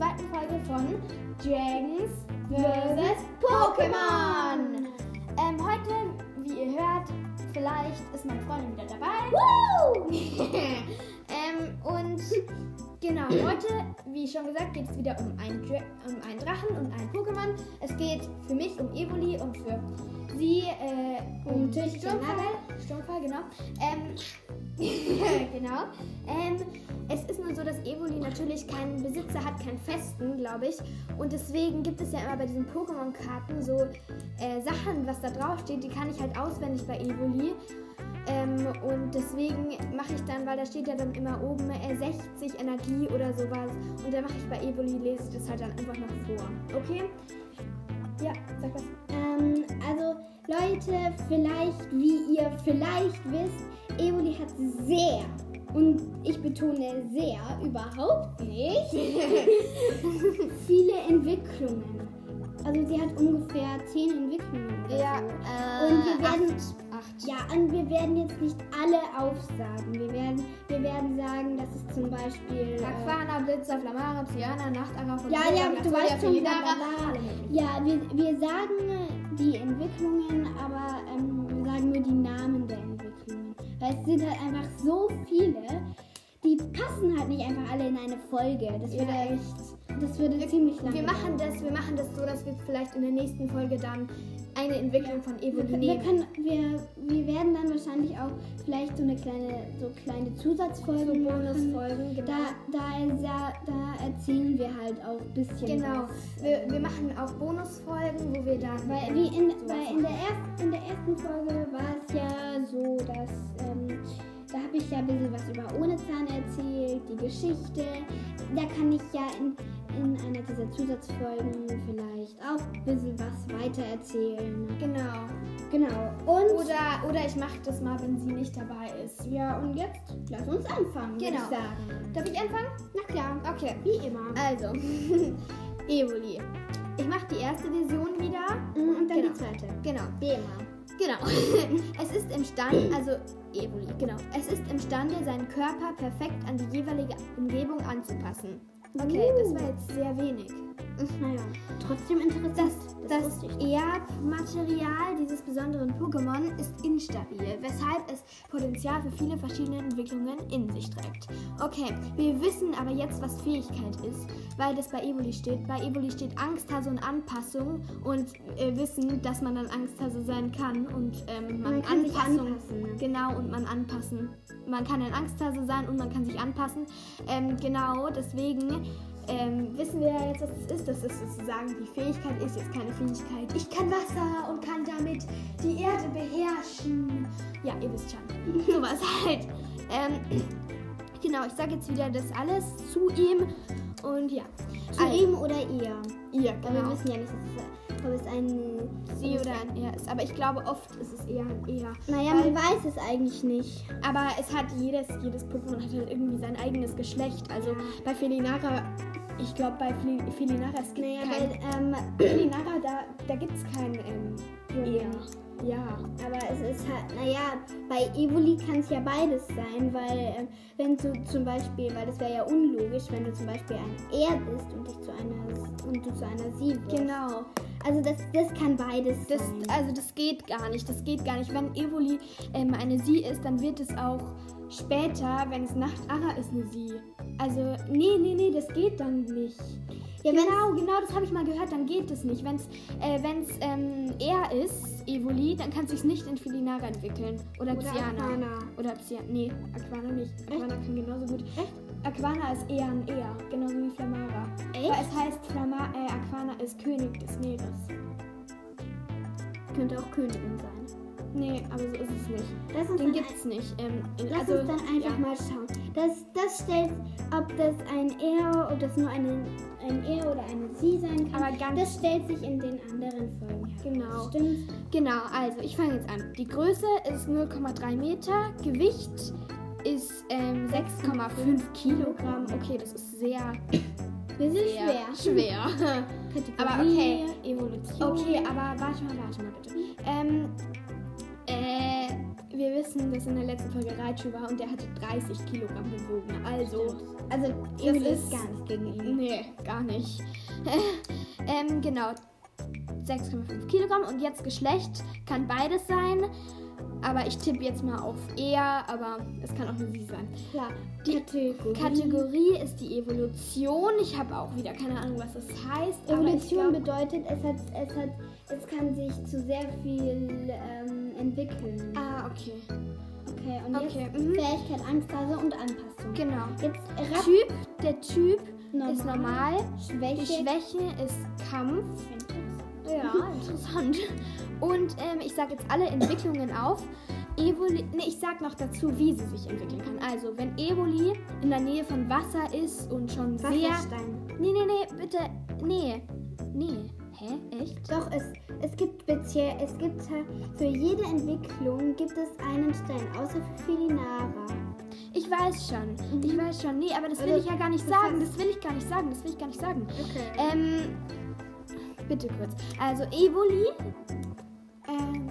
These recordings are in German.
zweiten Folge von Dragons vs. Pokémon. Ähm, heute, wie ihr hört, vielleicht ist meine Freundin wieder dabei. ähm, und genau, heute, wie schon gesagt, geht es wieder um einen, um einen Drachen und ein Pokémon. Es geht für mich um Evoli und für sie äh, um, Um Sturmfall. Sturmfall, genau. Ähm, genau. Ähm, es ist nur so, dass Evoli natürlich keinen Besitzer hat, keinen festen, glaube ich. Und deswegen gibt es ja immer bei diesen Pokémon-Karten so äh, Sachen, was da draufsteht, die kann ich halt auswendig bei Evoli. Ähm, und deswegen mache ich dann, weil da steht ja dann immer oben äh, 60 Energie oder sowas. Und dann mache ich bei Evoli, lese ich das halt dann einfach noch vor. Okay? Ja, sag was. Ähm, also Leute, vielleicht, wie ihr vielleicht wisst, Evoli hat sehr, und ich betone sehr, überhaupt nicht, viele Entwicklungen. Also sie hat ungefähr zehn Entwicklungen. Oder Ja, so. äh, Und wir werden, acht. Ja, und wir werden jetzt nicht alle aufsagen. Wir werden, wir werden sagen, dass es zum Beispiel. äh, Aquana, Blitzer, Flamara, Psyana, Nachtara, Ja, ja, du weißt schon, bla. Ja, wir, wir sagen die Entwicklungen, aber ähm, wir sagen nur die Namen der Entwicklungen. Weil es sind halt einfach so viele, die passen halt nicht einfach alle in eine Folge. Das würde Ja, echt, das würde ziemlich lang Wir machen das, wir machen das so, dass wir vielleicht in der nächsten Folge dann eine Entwicklung von Wir, Evoli können- wir, nehmen. können, wir, wir werden dann wahrscheinlich auch vielleicht so eine kleine, so kleine Zusatzfolgen machen. Bonusfolgen, genau. Da, da, da, da erzählen wir halt auch ein bisschen. Genau. was. Wir, wir machen auch Bonusfolgen, wo wir dann. Weil, wie in, weil in, der ersten, in der ersten Folge war es ja so, dass ähm, da habe ich ja ein bisschen was über Ohne Zahn erzählt, die Geschichte. Da kann ich ja in, dieser Zusatzfolgen vielleicht auch ein bisschen was weiter erzählen. Genau. Genau. Und Oder, oder ich mache das mal, wenn sie nicht dabei ist. ja, und jetzt lass uns anfangen, Genau. ich sagen. Darf ich anfangen? Na klar, Okay. wie immer. Also, Evoli. Ich mache die erste Version wieder. Und dann genau. die zweite. Genau. Wie immer. Genau. es ist imstande, also Evoli, genau. Es ist imstande, seinen Körper perfekt an die jeweilige Umgebung anzupassen. Okay, das war jetzt sehr wenig. Naja, trotzdem interessant. Das, das nicht. Erbmaterial dieses besonderen Pokémon ist instabil, weshalb es Potenzial für viele verschiedene Entwicklungen in sich trägt. Okay, wir wissen aber jetzt, was Fähigkeit ist, weil das bei Evoli steht. Bei Evoli steht Angsthase und Anpassung und äh, wissen, dass man dann Angsthase sein kann und ähm, man, Man kann sich Anpassung, anpassen, genau und man anpassen. Man kann ein Angsthase sein und man kann sich anpassen. Ähm, genau, deswegen ähm, wissen wir ja jetzt, was es ist. Das ist sozusagen die Fähigkeit, ist jetzt keine Fähigkeit. Ich kann Wasser und kann damit die Erde beherrschen. Ja, ihr wisst schon. Sowas halt. Ähm, genau, ich sage jetzt wieder das alles zu ihm. Und ja. Zu Also, ihm oder ihr? Ihr, Weil wir genau. wissen ja nicht, ob es ein. Sie oder ein Er ist. Aber ich glaube, oft ist es eher ein Er. Naja, man weiß es eigentlich nicht. Aber es hat jedes, jedes Pokémon hat halt irgendwie sein eigenes Geschlecht. Also bei Felinara, ich glaube bei Fel- Felinara, es gibt Naja, kein... weil, ähm, Felinara, da, da gibt es kein ähm, Jungen. Ja. aber es ist halt, naja, bei Evoli kann es ja beides sein, weil ähm, wenn du zum Beispiel, weil das wäre ja unlogisch, wenn du zum Beispiel ein Er bist und dich zu einer und du zu einer Sie wirst. Genau. Also das, das kann beides Das, sein. also das geht gar nicht. Das geht gar nicht. Wenn Evoli ähm, eine Sie ist, dann wird es auch später, wenn es Nachtara ist, eine Sie. Also, nee, nee, nee, das geht dann nicht. Ja, genau, genau, das habe ich mal gehört, dann geht es nicht. Wenn es äh, wenn's, ähm, er ist, Evoli, dann kann es sich nicht in Felinara entwickeln. Oder, Oder Cyana. Aquana. Oder Cyana. Nee, Aquana nicht. Aquana kann genauso gut. Echt? Aquana ist eher ein Er, genauso wie Flamara. Echt? Weil es heißt, Flama äh, Aquana ist König des Meeres. könnte auch Königin sein. Nee, aber so ist es nicht. Den dann gibt's nicht. Ähm, Lass also, uns dann einfach ja. mal schauen. Das, das stellt, ob das ein Er, ob das nur eine, ein Er oder eine Sie sein kann. Aber ganz- das stellt sich in den anderen Folgen. Genau. Stimmt. Genau, also ich fange jetzt an. Die Größe ist 0,3 Meter, Gewicht ist ähm, 6,5 Kilogramm. Okay, das ist sehr, Bisschen sehr schwer. schwer. Kategorie. aber okay. Evolution. Okay, aber warte mal, warte mal bitte. Ähm, äh, wir wissen dass in der letzten Folge Raichu war und der hatte 30 Kilogramm gewogen. Also, Also, Das ist- gar nicht gegen ihn. nee, gar nicht. ähm, genau. 6,5 Kilogramm und jetzt Geschlecht kann beides sein. Aber ich tippe jetzt mal auf er, aber es kann auch nur sie sein. Klar. Die Kategorie. Kategorie ist die Evolution. Ich habe auch wieder keine Ahnung, was das heißt. Evolution glaub- bedeutet, es, hat, es, hat, es kann sich zu sehr viel ähm, entwickeln. Ah, okay. Okay, und Okay, jetzt mhm. Fähigkeit, Angstphase und Anpassung. Genau. Jetzt Typ, der Typ normal, ist normal. Die Schwäche, Schwäche ist Kampf. Ja, interessant. Und ähm, ich sage jetzt alle Entwicklungen auf. Evoli, nee, ich sag noch dazu, wie sie sich entwickeln kann. Also, wenn Evoli in der Nähe von Wasser ist und schon sehr. Wasserstein. Nee, nee, nee, bitte. Nee. Nee. Hä? Echt? Doch, es, es gibt speziell, es gibt halt- für jede Entwicklung gibt es einen Stein, außer für Felinara. Ich weiß schon. Ich weiß schon. Nee, aber das will Also, ich ja gar nicht sagen. Das will ich gar nicht sagen. Das will ich gar nicht sagen. Okay. Ähm, bitte kurz. Also Evoli. Ähm,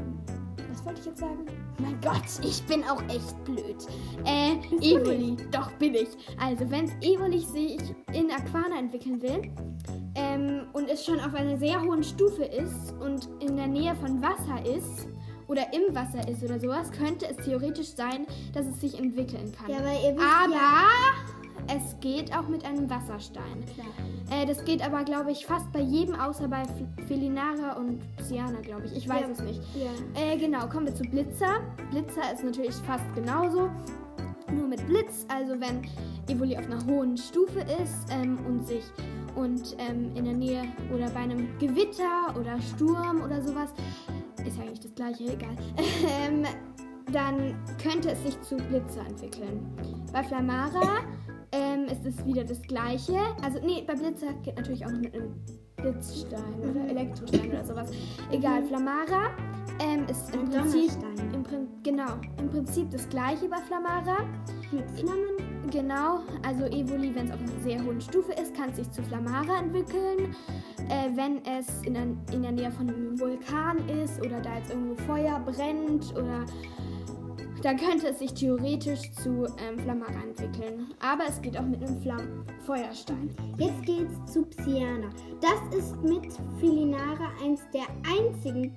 was wollte ich jetzt sagen? Mein Gott, ich bin auch echt blöd. Äh, Evoli. Doch, bin ich. Also, wenn Evoli sich in Aquana entwickeln will ähm, und es schon auf einer sehr hohen Stufe ist und in der Nähe von Wasser ist oder im Wasser ist oder sowas, könnte es theoretisch sein, dass es sich entwickeln kann. Ja, weil ihr wisst Aber ja, es geht auch mit einem Wasserstein. klar. Äh, das geht aber, glaube ich, fast bei jedem, außer bei Felinara und Siana, glaube ich. Ich weiß Ja. es nicht. Ja. Äh, genau, kommen wir zu Blitzer. Blitzer ist natürlich fast genauso. Nur mit Blitz, also wenn Evoli auf einer hohen Stufe ist ähm, und sich und ähm, in der Nähe oder bei einem Gewitter oder Sturm oder sowas, ist ja eigentlich das gleiche, egal, ähm, dann könnte es sich zu Blitzer entwickeln. Bei Flamara ähm, ist es wieder das gleiche. Also, nee, bei Blitzer geht natürlich auch mit einem Blitzstein oder Elektrostein oder sowas. Egal, Flamara ähm, ist im Prinzip, im, Prin- genau, im Prinzip das gleiche bei Flamara. Mit Flammen. Genau, also Evoli, wenn es auf einer sehr hohen Stufe ist, kann es sich zu Flamara entwickeln. Äh, wenn es in der, in der Nähe von einem Vulkan ist oder da jetzt irgendwo Feuer brennt oder dann könnte es sich theoretisch zu ähm, Flamara entwickeln. Aber es geht auch mit einem Flamm Feuerstein. Jetzt geht's zu Psyana. Das ist mit Felinara eins der einzigen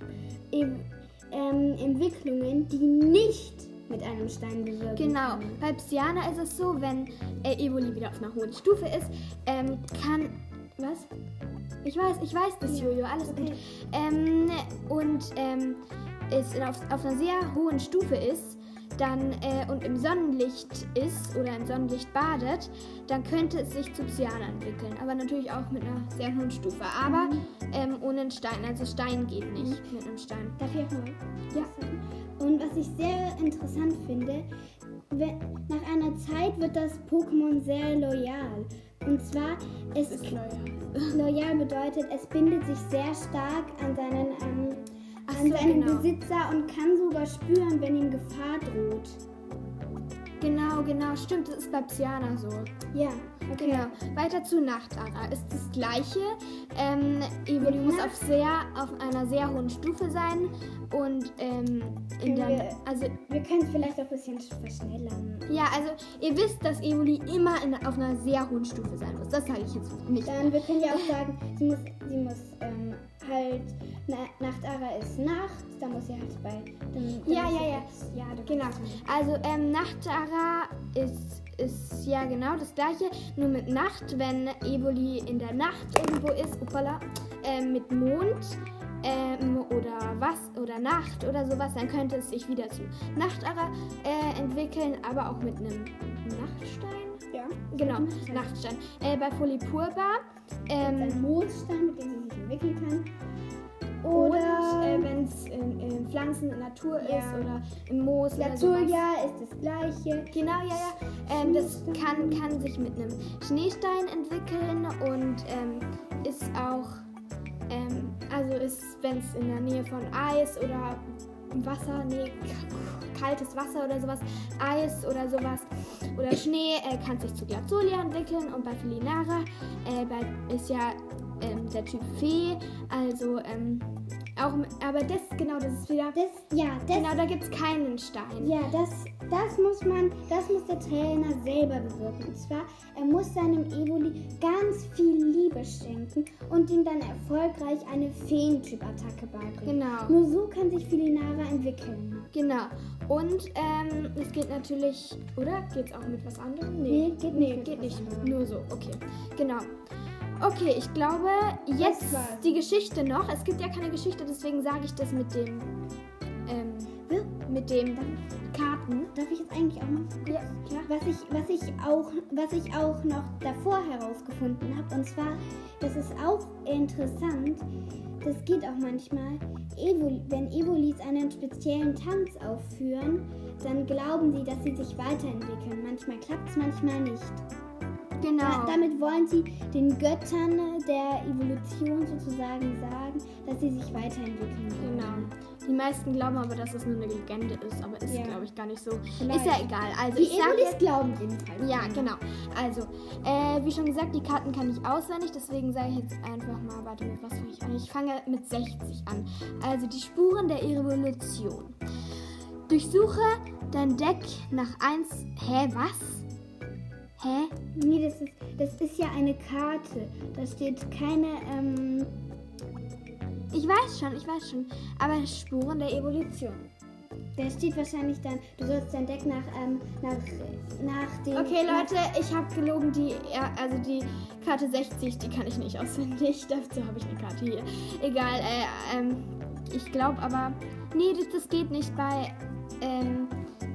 e ähm, Entwicklungen, die nicht mit einem Stein bewirkt Genau, bei Psyana ist es so, wenn äh, Evoli wieder auf einer hohen Stufe ist, ähm, kann. Was? Ich weiß, ich weiß das, Ja, Jojo, alles okay. gut. Ähm, und ähm, es auf, auf einer sehr hohen Stufe ist, dann äh, und im Sonnenlicht ist oder im Sonnenlicht badet, dann könnte es sich zu Psyana entwickeln. Aber natürlich auch mit einer sehr hohen Stufe. Aber ähm, ohne einen Stein. Also Stein geht nicht mit einem Stein. Darf ich auch mal? Ja. Und was ich sehr interessant finde, wenn, nach einer Zeit wird das Pokémon sehr loyal. Und zwar, es ist loyal. loyal bedeutet, es bindet sich sehr stark an seinen, ähm, an seinen genau. Besitzer und kann sogar spüren, wenn ihm Gefahr droht. Genau, genau, stimmt. Das ist bei Psyana so. Ja, okay. Genau. Weiter zu Nachtara. Ist das gleiche. Ähm, Evoli muss auf, sehr, auf einer sehr hohen Stufe sein. Und ähm, in der. wir- Also, Wir können es vielleicht auch ein bisschen verschnellern. ja, also ihr wisst, dass Evoli immer in, auf einer sehr hohen Stufe sein muss. Das sage ich jetzt nicht. Dann, wir können ja auch sagen, sie muss, sie muss ähm, halt, na, Nachtara ist Nacht, da muss sie halt bei... Dann, dann Ja, ja, ja. halt- ja Genau. Also ähm, Nachtara ist, ist ja genau das gleiche, nur mit Nacht, wenn Evoli in der Nacht irgendwo ist, upala, ähm, mit Mond ähm, oder was oder Nacht oder sowas, dann könnte es sich wieder zu Nachtara äh, entwickeln, aber auch mit einem Nachtstein. Ja. Genau, Nachtstein. Nachtstein. Äh, bei Folipurba ähm, ein Moosstein, mit dem entwickeln kann. oder Oder äh, wenn es in, in Pflanzen in Natur Ja. ist oder im Moos. Laturia ist das gleiche. Genau, ja, ja. Ähm, das kann, kann sich mit einem Schneestein entwickeln und ähm, ist auch, ähm, also ist, wenn es in der Nähe von Eis oder Wasser, nee, kaltes Wasser oder sowas, Eis oder sowas oder Schnee, äh, kann sich zu Glazolia entwickeln und bei Felinara äh, bei, ist ja ähm, der Typ Fee, also ähm, auch, aber das, genau, das ist wieder, Das, ja, das, genau, da gibt es keinen Stein. ja, das, das muss man, das muss der Trainer selber bewirken. Und zwar, er muss seinem Evoli ganz viel Liebe schenken und ihm dann erfolgreich eine Feentyp-Attacke beibringen. Genau. Nur so kann sich Filinara entwickeln. Genau. Und ähm, es geht natürlich, oder? Geht es auch mit was anderem? Nee, geht nicht Nee, mit geht nicht. anderem. Nur so, okay. Genau. Okay, ich glaube, jetzt die Geschichte noch. Es gibt ja keine Geschichte, deswegen sage ich das mit dem, ähm, Ja. mit dem Karten. Darf ich jetzt eigentlich auch mal? Ja, klar. Was ich, was ich auch, was ich auch noch davor herausgefunden habe, und zwar, das ist auch interessant, das geht auch manchmal, Evol wenn Evolis einen speziellen Tanz aufführen, dann glauben sie, dass sie sich weiterentwickeln. Manchmal klappt es, manchmal nicht. Genau. Da, damit wollen sie den Göttern der Evolution sozusagen sagen, dass sie sich weiterentwickeln können. Genau. Die meisten glauben aber, dass es nur eine Legende ist, aber ist, Ja. glaube ich, gar nicht so. Vielleicht. Ist ja egal. Also Die ich sage glauben jedenfalls. Ja, genau. Also, äh, wie schon gesagt, die Karten kann ich auswendig, deswegen sage ich jetzt einfach mal, warte, mit was fange ich an? Ich fange mit 60 an. Also, die Spuren der Evolution. Durchsuche dein Deck nach 1. Hä, was? Hä? Nee, das ist, das ist ja eine Karte. Da steht keine, ähm, Ich weiß schon, ich weiß schon. Aber Spuren der Evolution. da steht wahrscheinlich dann, du sollst dein Deck nach, ähm, nach, nach dem... Okay, Leute, ich habe gelogen. Die, also die Karte 60, die kann ich nicht auswendig. Dazu habe ich eine Karte hier. Egal, äh, ähm, ich glaube aber. Nee, das, das geht nicht bei. Ähm,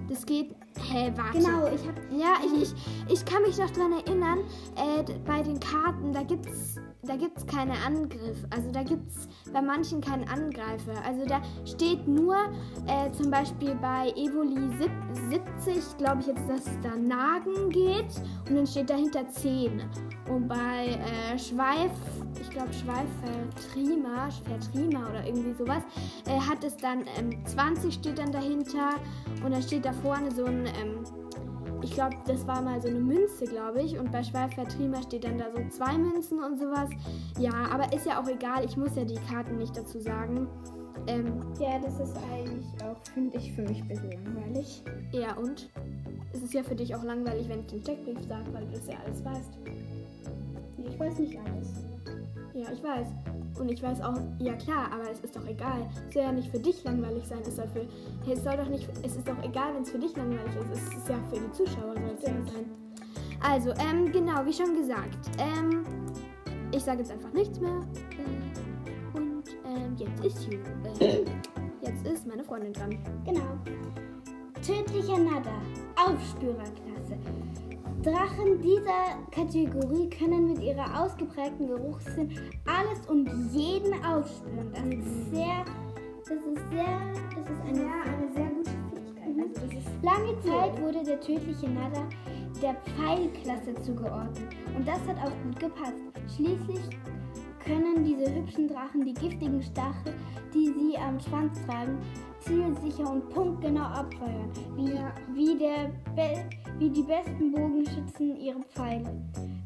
das geht. Hä, warte. Genau, ich habe... Ja, ich, ich, ich kann mich noch dran erinnern, äh, bei den Karten, da gibt's, da gibt's keine Angriff. Also da gibt's bei manchen keinen Angreifer. Also da steht nur äh, zum Beispiel bei Evoli sieb- 70, glaube ich jetzt, dass es da Nagen geht und dann steht dahinter Zähne. Und bei äh, Schweif, ich glaube Schweif Vertrima oder irgendwie sowas, äh, hat es dann ähm, 20 steht dann dahinter und dann steht da vorne so ein, ähm, ich glaube, das war mal so eine Münze, glaube ich. Und bei Schweifvertriemer steht dann da so zwei Münzen und sowas. Ja, aber ist ja auch egal. Ich muss ja die Karten nicht dazu sagen. Ähm, Ja, das ist eigentlich auch, finde ich, für mich ein bisschen langweilig. ja, und? Es ist ja für dich auch langweilig, wenn ich den Steckbrief sage, weil du das ja alles weißt. Nee, ich weiß nicht alles. Ja, ich weiß. Und ich weiß auch, ja klar, aber es ist doch egal. Es soll ja nicht für dich langweilig sein. Es soll für. Es soll doch nicht. Es ist doch egal, wenn es für dich langweilig ist. Es ist ja für die Zuschauer soll es ja sein. Also, ähm, genau, wie schon gesagt. Ähm, ich sage jetzt einfach nichts mehr. Äh, und ähm, jetzt ist Ju. Äh, jetzt ist meine Freundin dran. Genau. Tödlicher Nada. Aufspürerklasse. Drachen dieser Kategorie können mit ihrer ausgeprägten Geruchssinn alles und jeden aufspüren. Das ist sehr, das ist sehr, das ist eine, eine sehr gute Fähigkeit. Mhm. Also Lange Zeit wurde der tödliche Nada der Pfeilklasse zugeordnet und das hat auch gut gepasst. Schließlich können diese hübschen Drachen die giftigen Stachel, die sie am Schwanz tragen, zielsicher und punktgenau abfeuern, wie, wie, der Be wie die besten Bogenschützen ihre Pfeile.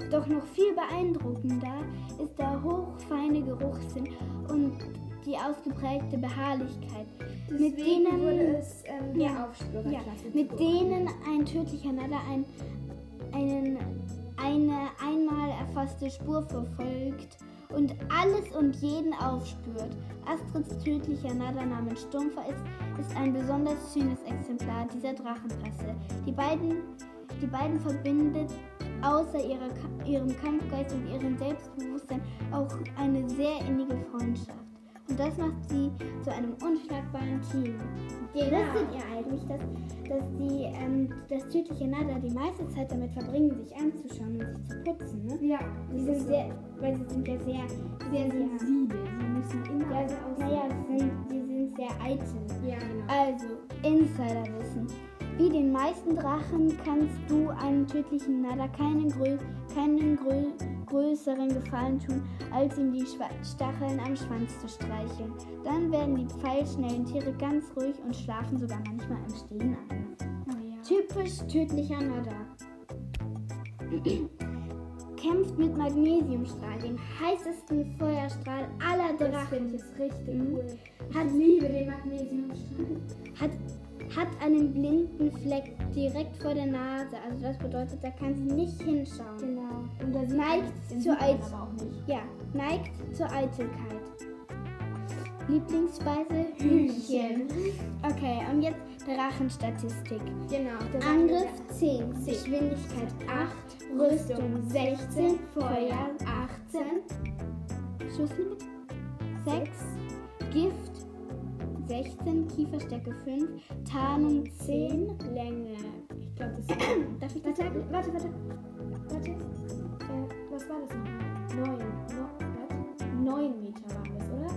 Doch noch viel beeindruckender ist der hochfeine Geruchssinn und die ausgeprägte Beharrlichkeit, mit denen, es ähm, Ja. ja, mit denen ein tödlicher Nada ein, einen, eine einmal erfasste Spur verfolgt und alles und jeden aufspürt. Astrids tödlicher Nada namens Stumpfer ist, ist ein besonders schönes Exemplar dieser Drachenrasse. Die beiden, die beiden verbindet außer ihrer, ihrem Kampfgeist und ihrem Selbstbewusstsein auch eine sehr innige Freundschaft. Und das macht sie zu einem unschlagbaren Team. Genau. Wusstet ihr eigentlich, dass, dass die, ähm, das tödliche Nada die meiste Zeit damit verbringen, sich anzuschauen und sich zu putzen, ne? Ja, Die sind sehr, weil sie sind ja sehr, sehr sensibel. Sie müssen immer, ja, naja, sie sind, sie sind sehr eitel. Ja, genau. Also, Insiderwissen. Wie den meisten Drachen kannst du einem tödlichen grö keinen grö größeren Gefallen tun, als ihm die Stacheln am Schwanz zu streicheln. Dann werden die pfeilschnellen Tiere ganz ruhig und schlafen sogar manchmal im Stehen ein. Oh, ja. Typisch tödlicher Nada. kämpft mit Magnesiumstrahl, dem heißesten Feuerstrahl aller Das Drachen. finde ich richtig Mhm. cool. Hat, Ich liebe den Magnesiumstrahl. hat, hat einen blinden Fleck direkt vor der Nase. Also das bedeutet, da kann sie nicht hinschauen. Genau. Und da sieht Neigt zur Eitelkeit. auch nicht. Ja, neigt zur Eitelkeit. Lieblingsspeise Hühnchen. Okay, und jetzt Drachenstatistik. Genau. das Angriff sagt 10, Geschwindigkeit 8, Rüstung 16, Feuer 18, Schusslimit 6, Gift 16, Kieferstärke 5, Tarnung 10. er Länge. Ich glaube, das ist. Darf ich das Warte, sagen? warte, warte. Warte. Äh, was war das nochmal? Neun. No, warte. Neun Meter war das, oder?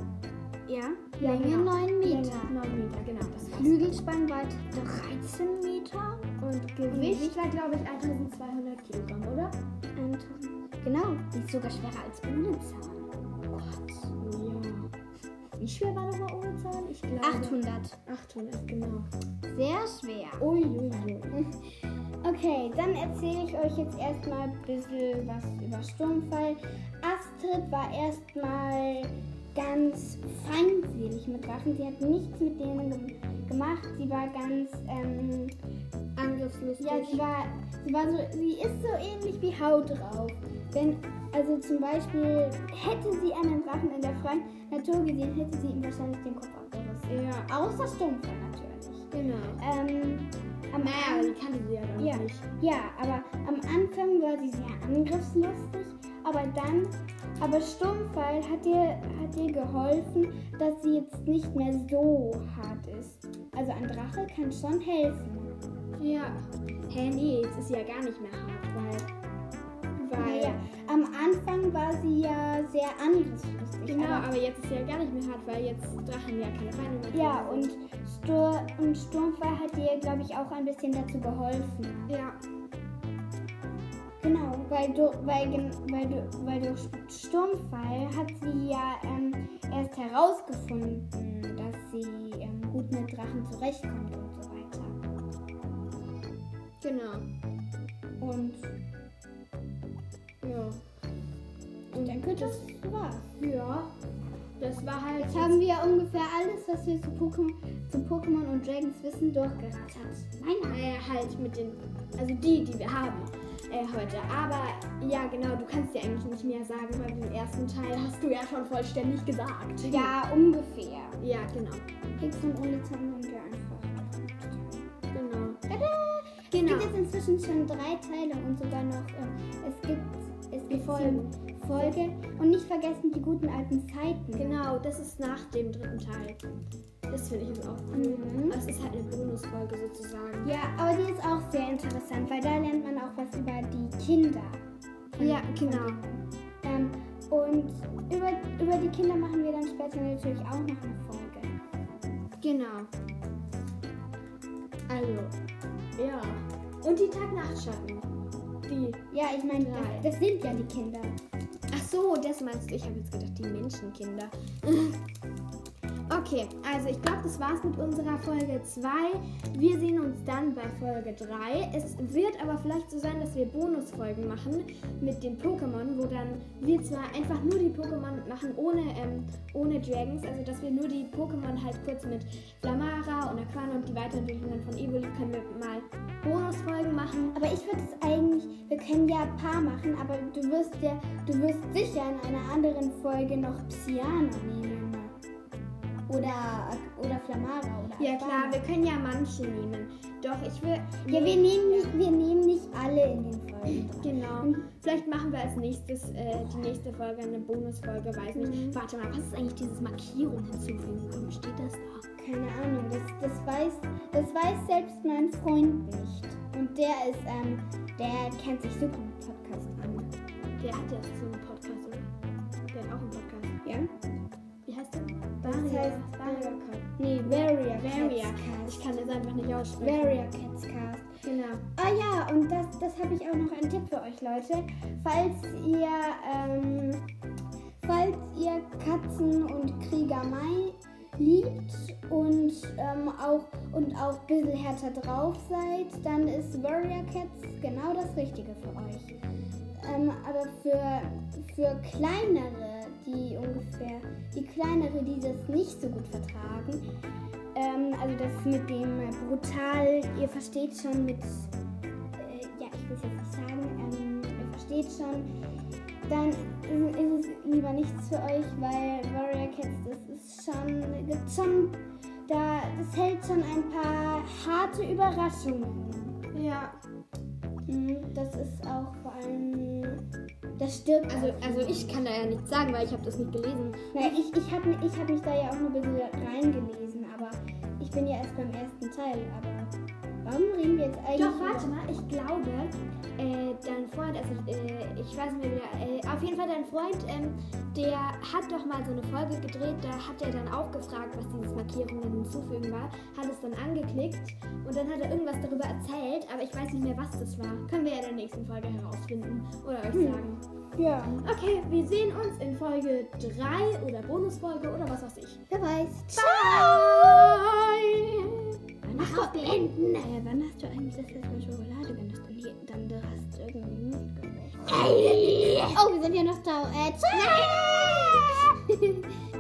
Ja, Ja, Länge genau. 9 Meter. Länge Neun Meter, genau. Das. Flügelspannweite 13 Meter. Und Gewicht war, glaube ich, 1200 Kilogramm, oder? Und, genau, die ist sogar schwerer als ohne Zahn. Gott. Ja. Wie schwer war nochmal 800. 800, genau. Sehr schwer. Uiuiui. Okay, dann erzähle ich euch jetzt erstmal ein bisschen was über Sturmfall. Astrid war erstmal ganz feindselig mit Drachen. Sie hat nichts mit denen ge gemacht. Sie war ganz, ähm, Angriffslustig. ja, sie war, sie war so, sie ist so ähnlich wie Haut drauf. Wenn, also zum Beispiel, hätte sie einen Drachen in der freien Natur gesehen, hätte sie ihm wahrscheinlich den Kopf. Ja, Außer Sturmfall natürlich. genau. Ähm, am Naja, die kannte sie ja dann Ja. nicht. Ja, aber am Anfang war sie sehr angriffslustig, aber dann, aber Sturmfall hat ihr, hat ihr geholfen, dass sie jetzt nicht mehr so hart ist. Also ein Drache kann schon helfen. Ja. Hä, nee, jetzt ist sie ja gar nicht mehr hart, weil. Weil. Naja, am Anfang war sie ja sehr angriffslustig. Genau, aber, aber jetzt ist sie ja gar nicht mehr hart, weil jetzt Drachen ja keine Feinde mehr ja, und, Stur und Sturmfall hat ihr, glaube ich, auch ein bisschen dazu geholfen. Ja. Genau, weil, du, weil, weil, du, weil durch Sturmfall hat sie ja ähm, erst herausgefunden, dass sie ähm, gut mit Drachen zurechtkommt und so weiter. Genau. Und Ja. Ich denke, das war's. Ja. Das war halt. Jetzt haben wir ungefähr alles, was wir zu Pokémon, zu Pokémon und Dragons wissen, durchgerattert. Nein, äh, halt mit den. Also die, die wir haben äh, heute. Aber ja, genau, du kannst dir eigentlich nicht mehr sagen, weil den ersten Teil hast du ja schon vollständig gesagt. ja, ungefähr. Ja, genau. Hicks und ohne Zahn haben wir einfach. Genau. Tada! Es Genau. gibt jetzt inzwischen schon drei Teile und sogar noch, ähm, es gibt, es gibt Folgen. sieben Folge. Und nicht vergessen die guten alten Zeiten. Genau, das ist nach dem dritten Teil. Das finde ich jetzt auch cool. Mhm. Das ist halt eine Bonusfolge sozusagen. Ja, aber die ist auch sehr interessant, weil da lernt man auch was über die Kinder. Ja, genau. Ähm, und über, über die Kinder machen wir dann später natürlich auch noch eine Folge. Genau. Also, ja. Und die Tag-Nacht-Schatten. Die. Ja, ich meine, das, das sind ja die Kinder. So, das meinst du. Ich habe jetzt gedacht, die Menschenkinder. Okay, also ich glaube, das war's mit unserer Folge 2. Wir sehen uns dann bei Folge 3. Es wird aber vielleicht so sein, dass wir Bonusfolgen machen mit den Pokémon, wo dann wir zwar einfach nur die Pokémon machen ohne, ähm, ohne Dragons, also dass wir nur die Pokémon halt kurz mit Flamara und Aquana und die Weiterentwicklungen von Evoli können wir mal Bonusfolgen machen. Aber ich würde es eigentlich, wir können ja ein paar machen, aber du wirst ja, du wirst sicher in einer anderen Folge noch Psyana nehmen. Oder, oder Flamara oder Ja klar, wir können ja manche nehmen. Doch, ich will... Ja, wir nehmen, nicht, wir nehmen nicht alle in den Folgen. Genau. Vielleicht machen wir als nächstes äh, die nächste Folge eine Bonusfolge, weiß nicht. Mhm. Warte mal, was ist eigentlich dieses Markierung hinzufügen? Warum steht das da? Keine Ahnung, das, das, weiß, das weiß selbst mein Freund nicht. Und der ist, ähm, der kennt sich super mit Podcast an. Der hat ja so einen Podcast, oder? Der hat auch einen Podcast. Ja? Heißt äh, Cast. Nee, Varia Varia. Cats Ich Cast. kann das einfach nicht aussprechen. Varia Cats Cast. Genau. Ah ja, und das, das habe ich auch noch einen Tipp für euch, Leute. Falls ihr, ähm, falls ihr Katzen und Kriegermei liebt und ähm, auch und auch ein bisschen härter drauf seid, dann ist Warrior Cats genau das Richtige für euch. Ähm, aber für, für kleinere, die ungefähr, die kleinere, die das nicht so gut vertragen, ähm, also das mit dem brutal, ihr versteht schon mit, äh, ja, ich will es jetzt nicht sagen, ähm, ihr versteht schon, dann ist es lieber nichts für euch, weil Warrior Cats, das ist schon, gibt schon, da, das hält schon ein paar harte Überraschungen. Ja. Mhm, Das ist auch vor allem, das stirbt. Also, also ich kann da ja nichts sagen, weil ich habe das nicht gelesen. Naja, ich, ich habe ich hab mich da ja auch nur ein bisschen reingelesen, aber ich bin ja erst beim ersten Teil. Aber warum reden wir jetzt eigentlich? Doch, warte mal, ich glaube, äh, dein Freund, also äh, ich weiß nicht mehr wieder, äh, auf jeden Fall dein Freund, ähm, der hat doch mal so eine Folge gedreht, da hat er dann auch gefragt, was dieses Markierungen hinzufügen war, hat es dann angeklickt und dann hat er irgendwas darüber erzählt, aber ich weiß nicht mehr, was das war. Können wir ja in der nächsten Folge herausfinden oder euch sagen. Ja, Okay, wir sehen uns in Folge 3 oder Bonusfolge oder was weiß ich. wer weiß. Bye! Wann hast, du, blenden. Äh, wann hast du eigentlich das letzte Mal Schokolade genutzt? Und die, dann du hast irgendwie. Oh, wir sind ja noch da. Äh, ciao.